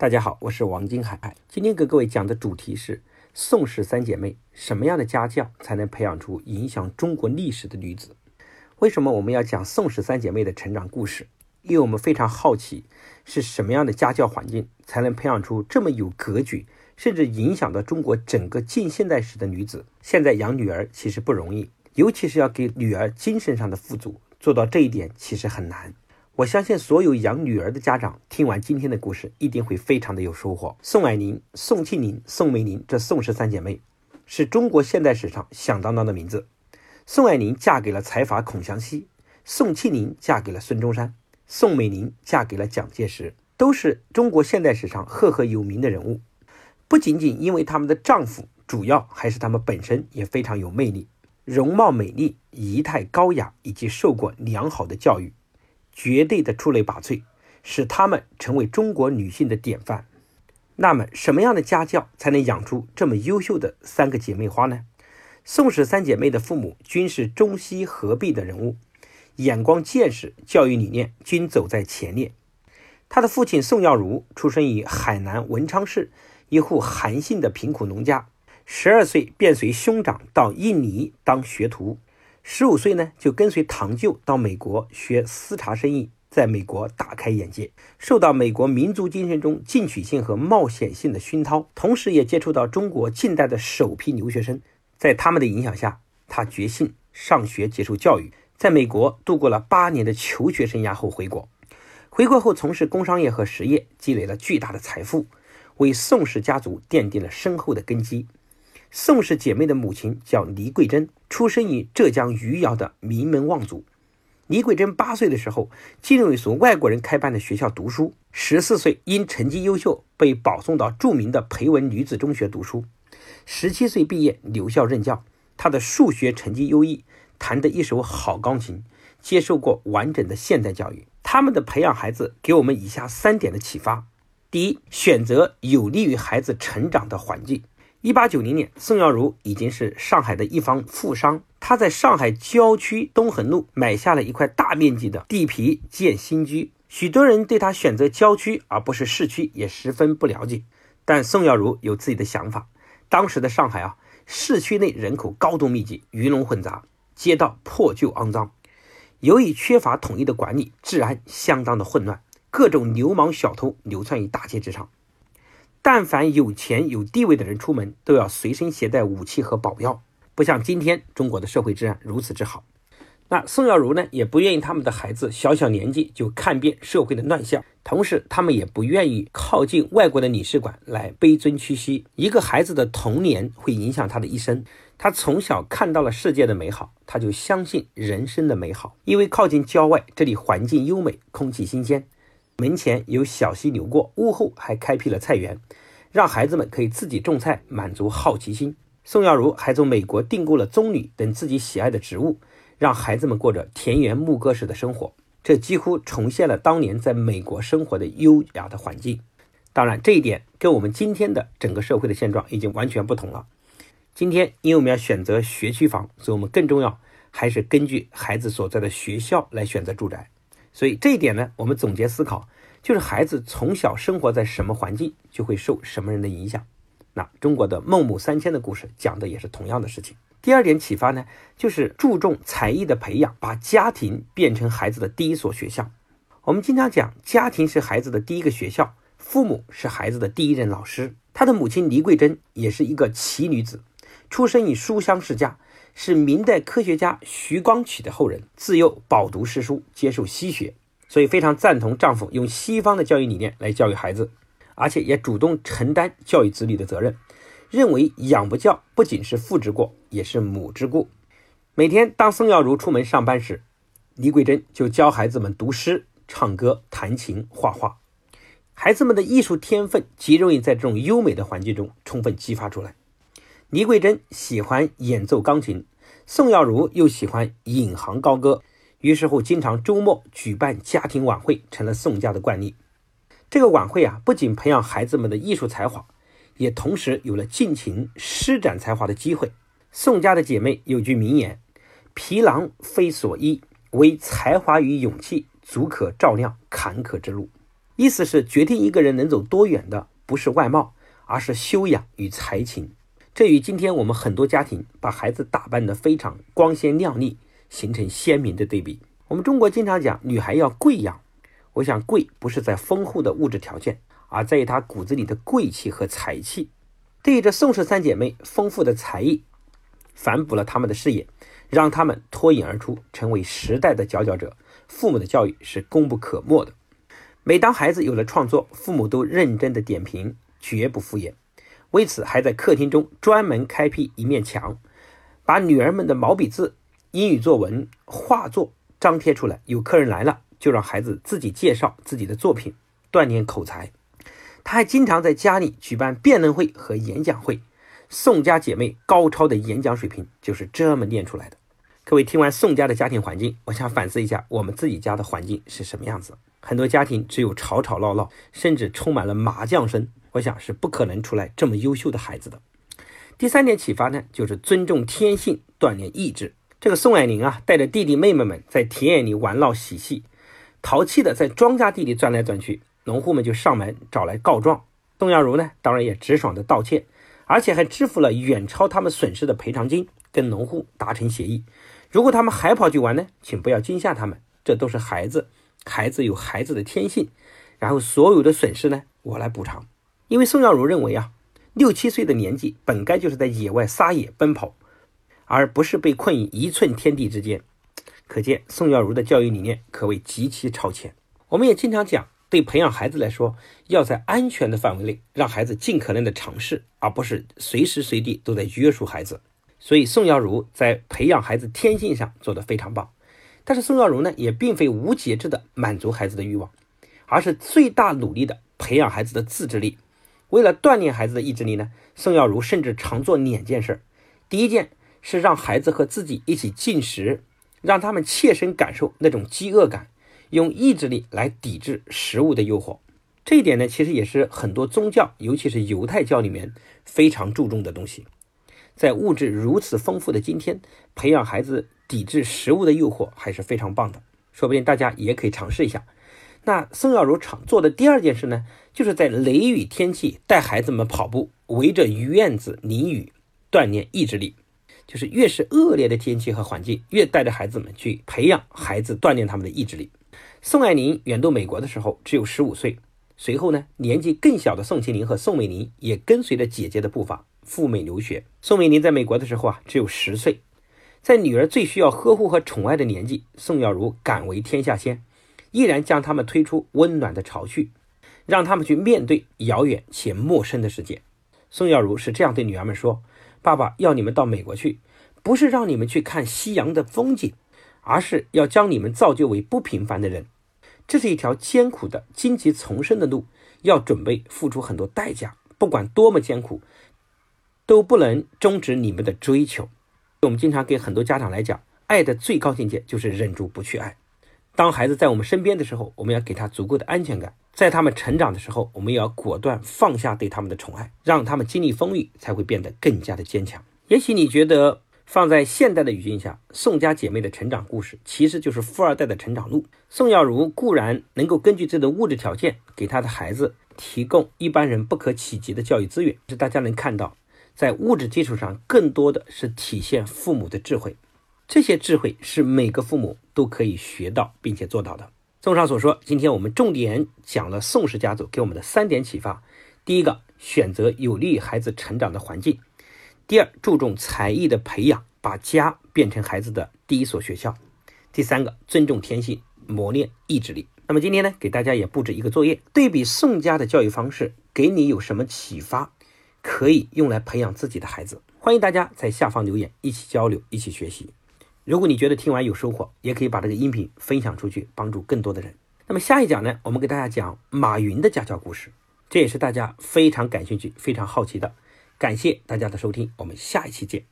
大家好，我是王金海。今天给各位讲的主题是宋氏三姐妹，什么样的家教才能培养出影响中国历史的女子？为什么我们要讲宋氏三姐妹的成长故事？因为我们非常好奇，是什么样的家教环境才能培养出这么有格局，甚至影响到中国整个近现代史的女子？现在养女儿其实不容易，尤其是要给女儿精神上的富足，做到这一点其实很难。我相信所有养女儿的家长听完今天的故事，一定会非常的有收获。宋霭龄、宋庆龄、宋美龄这宋氏三姐妹，是中国现代史上响当当的名字。宋霭龄嫁给了财阀孔祥熙，宋庆龄嫁给了孙中山，宋美龄嫁给了蒋介石，都是中国现代史上赫赫有名的人物。不仅仅因为他们的丈夫，主要还是他们本身也非常有魅力，容貌美丽，仪态高雅，以及受过良好的教育。绝对的出类拔萃，使她们成为中国女性的典范。那么，什么样的家教才能养出这么优秀的三个姐妹花呢？宋氏三姐妹的父母均是中西合璧的人物，眼光见识、教育理念均走在前列。她的父亲宋耀如出生于海南文昌市一户韩姓的贫苦农家，十二岁便随兄长到印尼当学徒。十五岁呢，就跟随堂舅到美国学丝茶生意，在美国大开眼界，受到美国民族精神中进取性和冒险性的熏陶，同时也接触到中国近代的首批留学生。在他们的影响下，他决心上学接受教育，在美国度过了八年的求学生涯后回国。回国后从事工商业和实业，积累了巨大的财富，为宋氏家族奠定了深厚的根基。宋氏姐妹的母亲叫倪桂珍，出生于浙江余姚的名门望族。倪桂珍八岁的时候进入一所外国人开办的学校读书，十四岁因成绩优秀被保送到著名的培文女子中学读书，十七岁毕业留校任教。她的数学成绩优异，弹得一手好钢琴，接受过完整的现代教育。他们的培养孩子给我们以下三点的启发：第一，选择有利于孩子成长的环境。一八九零年，宋耀如已经是上海的一方富商。他在上海郊区东横路买下了一块大面积的地皮建新居。许多人对他选择郊区而不是市区也十分不了解，但宋耀如有自己的想法。当时的上海啊，市区内人口高度密集，鱼龙混杂，街道破旧肮脏。由于缺乏统一的管理，治安相当的混乱，各种流氓小偷流窜于大街之上。但凡有钱有地位的人出门，都要随身携带武器和保镖，不像今天中国的社会治安如此之好。那宋耀如呢，也不愿意他们的孩子小小年纪就看遍社会的乱象，同时他们也不愿意靠近外国的领事馆来卑尊屈膝。一个孩子的童年会影响他的一生，他从小看到了世界的美好，他就相信人生的美好。因为靠近郊外，这里环境优美，空气新鲜。门前有小溪流过，屋后还开辟了菜园，让孩子们可以自己种菜，满足好奇心。宋耀如还从美国订购了棕榈等自己喜爱的植物，让孩子们过着田园牧歌式的生活。这几乎重现了当年在美国生活的优雅的环境。当然，这一点跟我们今天的整个社会的现状已经完全不同了。今天，因为我们要选择学区房，所以我们更重要还是根据孩子所在的学校来选择住宅。所以这一点呢，我们总结思考，就是孩子从小生活在什么环境，就会受什么人的影响。那中国的孟母三迁的故事讲的也是同样的事情。第二点启发呢，就是注重才艺的培养，把家庭变成孩子的第一所学校。我们经常讲，家庭是孩子的第一个学校，父母是孩子的第一任老师。他的母亲倪桂珍也是一个奇女子，出生于书香世家。是明代科学家徐光启的后人，自幼饱读诗书，接受西学，所以非常赞同丈夫用西方的教育理念来教育孩子，而且也主动承担教育子女的责任，认为养不教不仅是父之过，也是母之过。每天当宋耀如出门上班时，倪桂珍就教孩子们读诗、唱歌、弹琴、画画，孩子们的艺术天分极容易在这种优美的环境中充分激发出来。倪桂珍喜欢演奏钢琴，宋耀如又喜欢引吭高歌，于是乎经常周末举办家庭晚会，成了宋家的惯例。这个晚会啊，不仅培养孩子们的艺术才华，也同时有了尽情施展才华的机会。宋家的姐妹有句名言：“皮囊非所依，唯才华与勇气，足可照亮坎坷之路。”意思是决定一个人能走多远的不是外貌，而是修养与才情。这与今天我们很多家庭把孩子打扮得非常光鲜亮丽形成鲜明的对比。我们中国经常讲女孩要贵养，我想贵不是在丰厚的物质条件，而在于她骨子里的贵气和才气。对于这宋氏三姐妹丰富的才艺，反哺了他们的事业，让他们脱颖而出，成为时代的佼佼者。父母的教育是功不可没的。每当孩子有了创作，父母都认真的点评，绝不敷衍。为此，还在客厅中专门开辟一面墙，把女儿们的毛笔字、英语作文、画作张贴出来。有客人来了，就让孩子自己介绍自己的作品，锻炼口才。他还经常在家里举办辩论会和演讲会。宋家姐妹高超的演讲水平就是这么练出来的。各位听完宋家的家庭环境，我想反思一下我们自己家的环境是什么样子。很多家庭只有吵吵闹闹，甚至充满了麻将声。我想是不可能出来这么优秀的孩子的。第三点启发呢，就是尊重天性，锻炼意志。这个宋霭龄啊，带着弟弟妹妹们在田野里玩闹嬉戏，淘气的在庄稼地里转来转去。农户们就上门找来告状。宋耀如呢，当然也直爽的道歉，而且还支付了远超他们损失的赔偿金，跟农户达成协议。如果他们还跑去玩呢，请不要惊吓他们，这都是孩子。孩子有孩子的天性，然后所有的损失呢，我来补偿。因为宋耀如认为啊，六七岁的年纪本该就是在野外撒野奔跑，而不是被困于一寸天地之间。可见宋耀如的教育理念可谓极其超前。我们也经常讲，对培养孩子来说，要在安全的范围内，让孩子尽可能的尝试，而不是随时随地都在约束孩子。所以宋耀如在培养孩子天性上做得非常棒。但是宋耀如呢，也并非无节制的满足孩子的欲望，而是最大努力的培养孩子的自制力。为了锻炼孩子的意志力呢，宋耀如甚至常做两件事。第一件是让孩子和自己一起进食，让他们切身感受那种饥饿感，用意志力来抵制食物的诱惑。这一点呢，其实也是很多宗教，尤其是犹太教里面非常注重的东西。在物质如此丰富的今天，培养孩子。抵制食物的诱惑还是非常棒的，说不定大家也可以尝试一下。那宋耀如常做的第二件事呢，就是在雷雨天气带孩子们跑步，围着院子淋雨，锻炼意志力。就是越是恶劣的天气和环境，越带着孩子们去培养孩子，锻炼他们的意志力。宋霭龄远渡美国的时候只有十五岁，随后呢，年纪更小的宋庆龄和宋美龄也跟随着姐姐的步伐赴美留学。宋美龄在美国的时候啊，只有十岁。在女儿最需要呵护和宠爱的年纪，宋耀如敢为天下先，毅然将他们推出温暖的巢穴，让他们去面对遥远且陌生的世界。宋耀如是这样对女儿们说：“爸爸要你们到美国去，不是让你们去看夕阳的风景，而是要将你们造就为不平凡的人。这是一条艰苦的荆棘丛生的路，要准备付出很多代价，不管多么艰苦，都不能终止你们的追求。”我们经常给很多家长来讲，爱的最高境界就是忍住不去爱。当孩子在我们身边的时候，我们要给他足够的安全感；在他们成长的时候，我们也要果断放下对他们的宠爱，让他们经历风雨，才会变得更加的坚强。也许你觉得放在现代的语境下，宋家姐妹的成长故事其实就是富二代的成长路。宋耀如固然能够根据自己的物质条件，给他的孩子提供一般人不可企及的教育资源，是大家能看到。在物质基础上，更多的是体现父母的智慧。这些智慧是每个父母都可以学到并且做到的。综上所说，今天我们重点讲了宋氏家族给我们的三点启发：第一个，选择有利于孩子成长的环境；第二，注重才艺的培养，把家变成孩子的第一所学校；第三个，尊重天性，磨练意志力。那么今天呢，给大家也布置一个作业，对比宋家的教育方式，给你有什么启发？可以用来培养自己的孩子，欢迎大家在下方留言，一起交流，一起学习。如果你觉得听完有收获，也可以把这个音频分享出去，帮助更多的人。那么下一讲呢，我们给大家讲马云的家教故事，这也是大家非常感兴趣、非常好奇的。感谢大家的收听，我们下一期见。